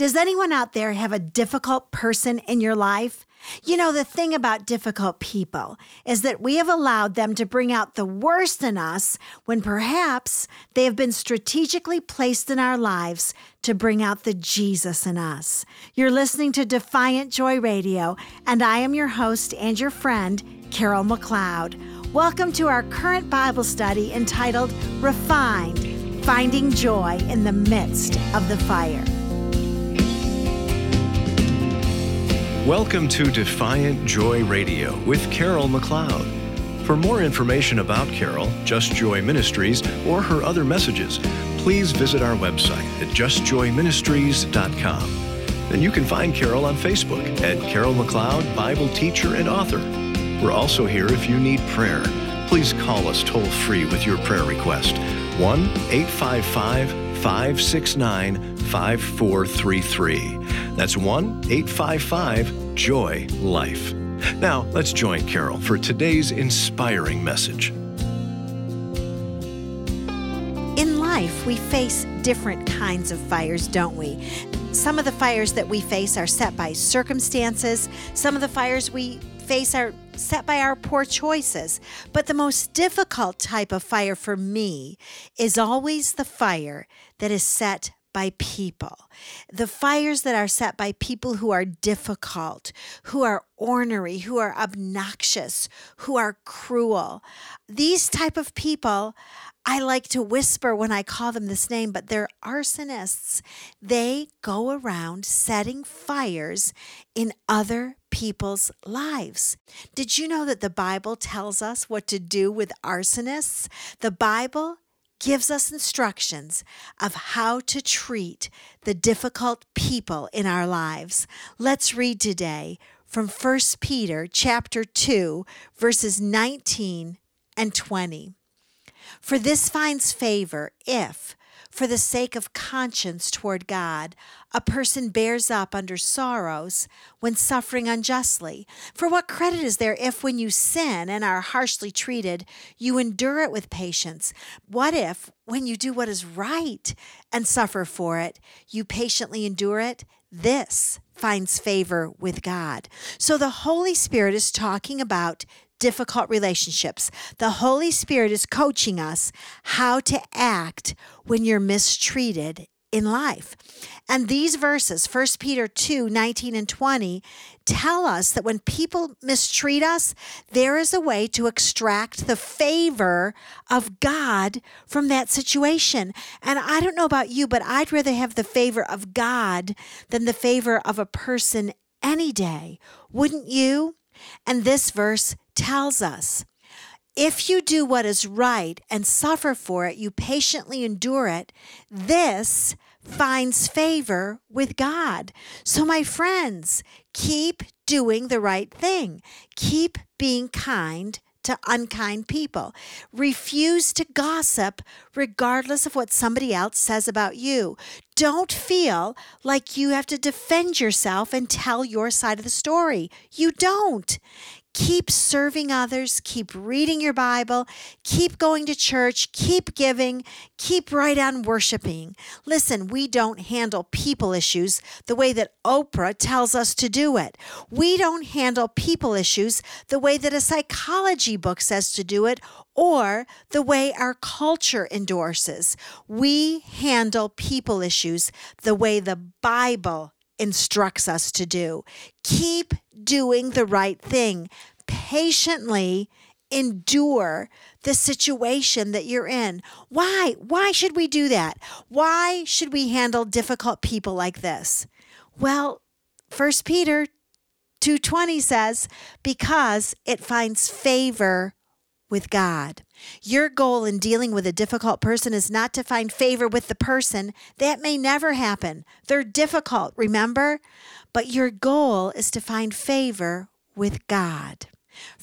Does anyone out there have a difficult person in your life? You know, the thing about difficult people is that we have allowed them to bring out the worst in us when perhaps they have been strategically placed in our lives to bring out the Jesus in us. You're listening to Defiant Joy Radio, and I am your host and your friend, Carol McLeod. Welcome to our current Bible study entitled Refined Finding Joy in the Midst of the Fire. Welcome to Defiant Joy Radio with Carol McLeod. For more information about Carol, Just Joy Ministries, or her other messages, please visit our website at justjoyministries.com. And you can find Carol on Facebook at Carol McLeod, Bible teacher and author. We're also here if you need prayer. Please call us toll free with your prayer request 1 855 569 5433. That's 1 855 Joy Life. Now, let's join Carol for today's inspiring message. In life, we face different kinds of fires, don't we? Some of the fires that we face are set by circumstances, some of the fires we face are set by our poor choices. But the most difficult type of fire for me is always the fire that is set by people. The fires that are set by people who are difficult, who are ornery, who are obnoxious, who are cruel. These type of people I like to whisper when I call them this name, but they're arsonists. They go around setting fires in other people's lives. Did you know that the Bible tells us what to do with arsonists? The Bible gives us instructions of how to treat the difficult people in our lives. Let's read today from 1 Peter chapter 2 verses 19 and 20. For this finds favor if for the sake of conscience toward God, a person bears up under sorrows when suffering unjustly. For what credit is there if, when you sin and are harshly treated, you endure it with patience? What if, when you do what is right and suffer for it, you patiently endure it? This finds favor with God. So the Holy Spirit is talking about difficult relationships. The Holy Spirit is coaching us how to act when you're mistreated in life. And these verses, 1 Peter 2 19 and 20, tell us that when people mistreat us, there is a way to extract the favor of God from that situation. And I don't know about you, but I'd rather have the favor of God than the favor of a person any day. Wouldn't you? And this verse tells us if you do what is right and suffer for it, you patiently endure it, this finds favor with God. So, my friends, keep doing the right thing, keep being kind to unkind people. Refuse to gossip regardless of what somebody else says about you. Don't feel like you have to defend yourself and tell your side of the story. You don't. Keep serving others, keep reading your Bible, keep going to church, keep giving, keep right on worshiping. Listen, we don't handle people issues the way that Oprah tells us to do it. We don't handle people issues the way that a psychology book says to do it or the way our culture endorses. We handle people issues the way the Bible instructs us to do. Keep doing the right thing. Patiently endure the situation that you're in. Why? Why should we do that? Why should we handle difficult people like this? Well, 1 Peter 2:20 says because it finds favor with God. Your goal in dealing with a difficult person is not to find favor with the person. That may never happen. They're difficult, remember? But your goal is to find favor with God.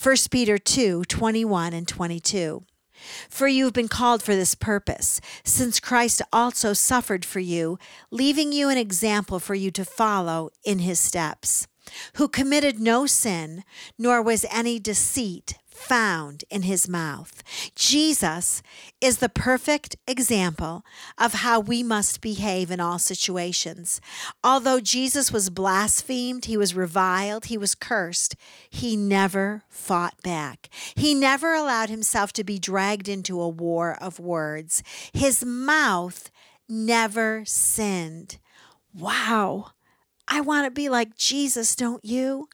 1 Peter 2 21 and 22. For you have been called for this purpose, since Christ also suffered for you, leaving you an example for you to follow in his steps, who committed no sin, nor was any deceit found in his mouth. Jesus is the perfect example of how we must behave in all situations. Although Jesus was blasphemed, he was reviled, he was cursed, he never fought back. He never allowed himself to be dragged into a war of words. His mouth never sinned. Wow. I want to be like Jesus, don't you?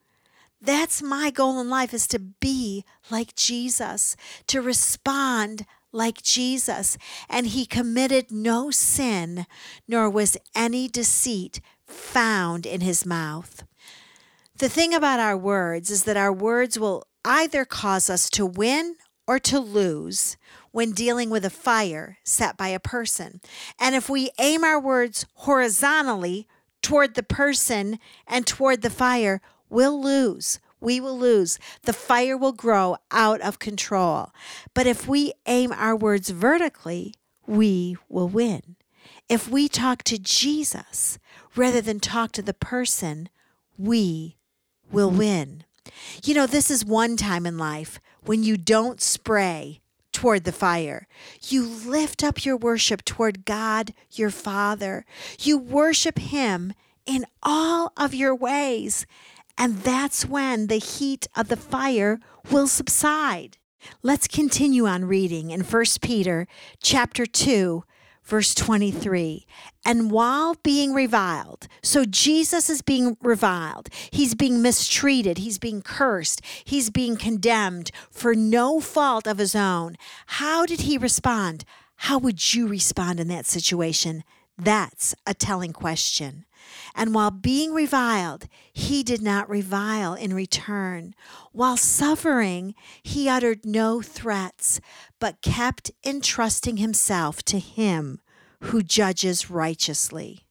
That's my goal in life is to be like Jesus, to respond like Jesus. And he committed no sin, nor was any deceit found in his mouth. The thing about our words is that our words will either cause us to win or to lose when dealing with a fire set by a person. And if we aim our words horizontally toward the person and toward the fire, we'll lose. We will lose. The fire will grow out of control. But if we aim our words vertically, we will win. If we talk to Jesus rather than talk to the person, we will win. You know, this is one time in life when you don't spray toward the fire. You lift up your worship toward God, your Father. You worship Him in all of your ways. And that's when the heat of the fire will subside. Let's continue on reading in 1 Peter chapter 2 verse 23. And while being reviled, so Jesus is being reviled, he's being mistreated, he's being cursed, he's being condemned for no fault of his own. How did he respond? How would you respond in that situation? That's a telling question. And while being reviled, he did not revile in return. While suffering, he uttered no threats, but kept entrusting himself to him who judges righteously.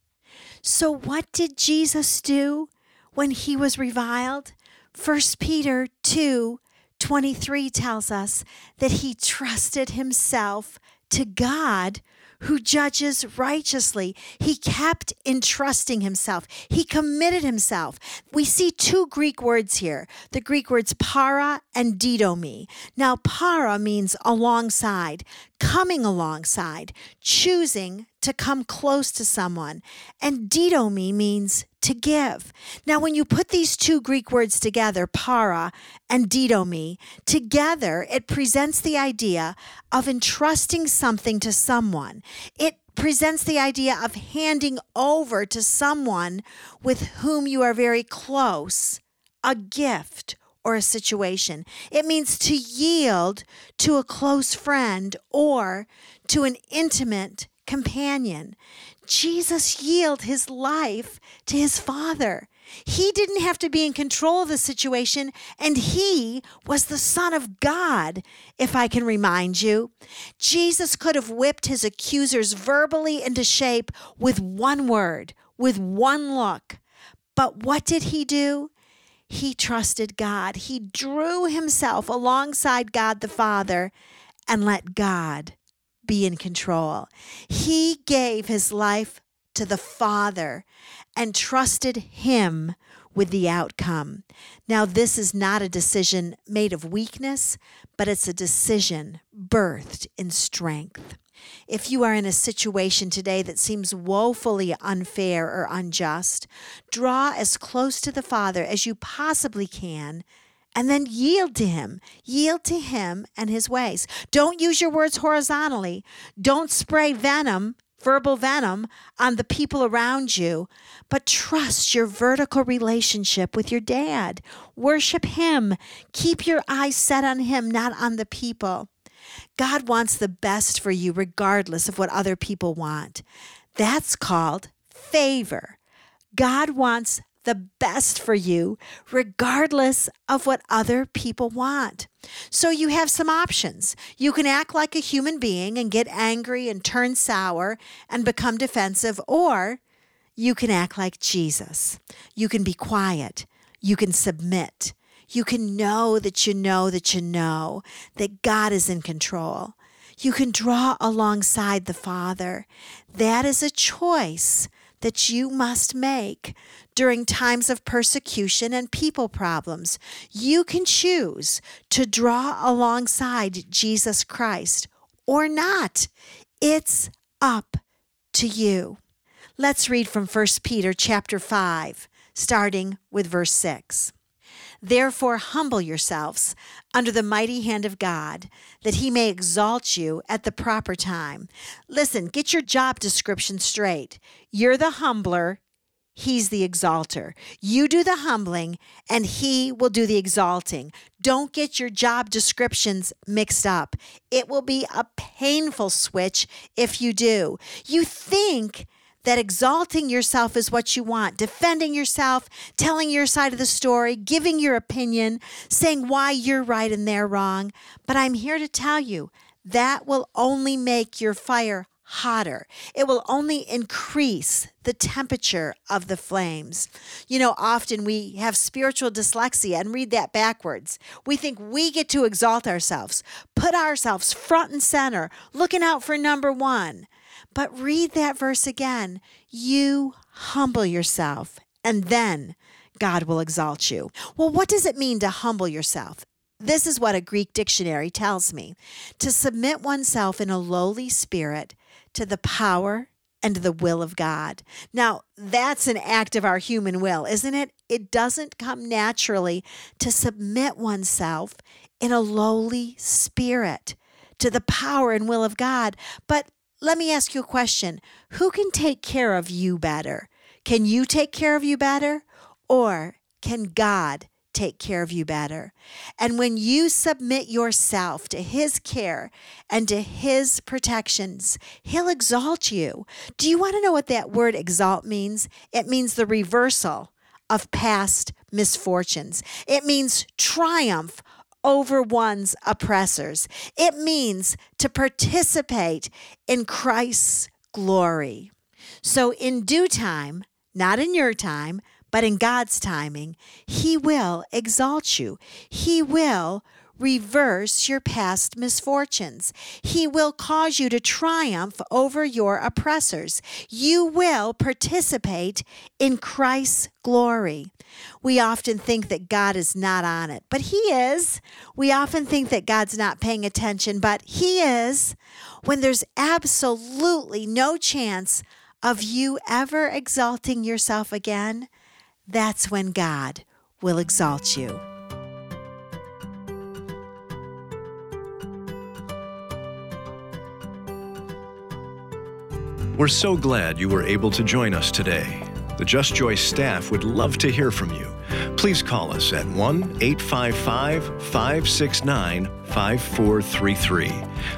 So, what did Jesus do when he was reviled? 1 Peter 2 23 tells us that he trusted himself to God who judges righteously. He kept entrusting himself, he committed himself. We see two Greek words here the Greek words para and didomi. Now, para means alongside, coming alongside, choosing to come close to someone, and didomi means to give. Now, when you put these two Greek words together, para and didomi, together, it presents the idea of entrusting something to someone. It presents the idea of handing over to someone with whom you are very close a gift or a situation. It means to yield to a close friend or to an intimate companion. Jesus yielded his life to his Father. He didn't have to be in control of the situation, and he was the Son of God, if I can remind you. Jesus could have whipped his accusers verbally into shape with one word, with one look. But what did he do? He trusted God. He drew himself alongside God the Father and let God be in control. He gave his life to the Father and trusted him with the outcome. Now, this is not a decision made of weakness, but it's a decision birthed in strength. If you are in a situation today that seems woefully unfair or unjust, draw as close to the Father as you possibly can and then yield to him. Yield to him and his ways. Don't use your words horizontally. Don't spray venom, verbal venom, on the people around you, but trust your vertical relationship with your dad. Worship him. Keep your eyes set on him, not on the people. God wants the best for you, regardless of what other people want. That's called favor. God wants the best for you, regardless of what other people want. So you have some options. You can act like a human being and get angry and turn sour and become defensive, or you can act like Jesus. You can be quiet. You can submit. You can know that you know that you know that God is in control. You can draw alongside the Father. That is a choice that you must make during times of persecution and people problems. You can choose to draw alongside Jesus Christ or not. It's up to you. Let's read from 1 Peter chapter 5, starting with verse 6. Therefore, humble yourselves under the mighty hand of God, that he may exalt you at the proper time. Listen, get your job description straight. You're the humbler, he's the exalter. You do the humbling, and he will do the exalting. Don't get your job descriptions mixed up. It will be a painful switch if you do. You think that exalting yourself is what you want, defending yourself, telling your side of the story, giving your opinion, saying why you're right and they're wrong. But I'm here to tell you that will only make your fire hotter. It will only increase the temperature of the flames. You know, often we have spiritual dyslexia and read that backwards. We think we get to exalt ourselves, put ourselves front and center, looking out for number one. But read that verse again. You humble yourself, and then God will exalt you. Well, what does it mean to humble yourself? This is what a Greek dictionary tells me to submit oneself in a lowly spirit to the power and the will of God. Now, that's an act of our human will, isn't it? It doesn't come naturally to submit oneself in a lowly spirit to the power and will of God. But let me ask you a question Who can take care of you better? Can you take care of you better? Or can God take care of you better? And when you submit yourself to His care and to His protections, He'll exalt you. Do you want to know what that word exalt means? It means the reversal of past misfortunes, it means triumph over one's oppressors. It means to participate in Christ's glory. So, in due time, not in your time, but in God's timing, He will exalt you. He will reverse your past misfortunes. He will cause you to triumph over your oppressors. You will participate in Christ's glory. We often think that God is not on it, but He is. We often think that God's not paying attention, but He is. When there's absolutely no chance of you ever exalting yourself again, that's when God will exalt you. We're so glad you were able to join us today. The Just Joy staff would love to hear from you. Please call us at 1 855 569 5433.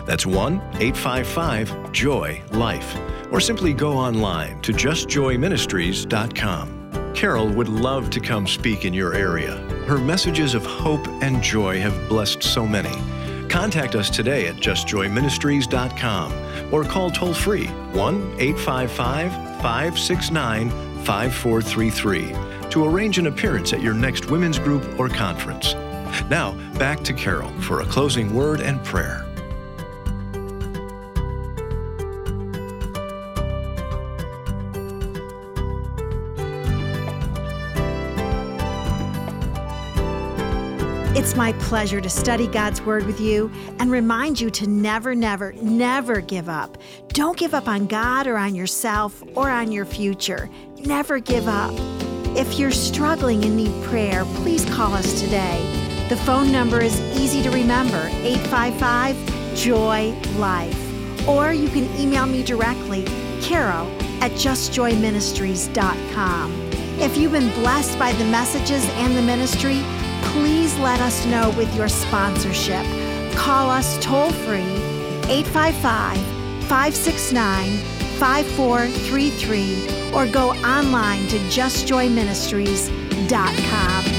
That's 1 855 Joy Life. Or simply go online to justjoyministries.com. Carol would love to come speak in your area. Her messages of hope and joy have blessed so many. Contact us today at justjoyministries.com or call toll free 1 855 569 5433 to arrange an appearance at your next women's group or conference. Now, back to Carol for a closing word and prayer. It's my pleasure to study God's Word with you and remind you to never, never, never give up. Don't give up on God or on yourself or on your future. Never give up. If you're struggling and need prayer, please call us today. The phone number is easy to remember 855 Joy Life. Or you can email me directly, carol at justjoyministries.com. If you've been blessed by the messages and the ministry, please let us know with your sponsorship. Call us toll free 855 569 5433 or go online to justjoyministries.com.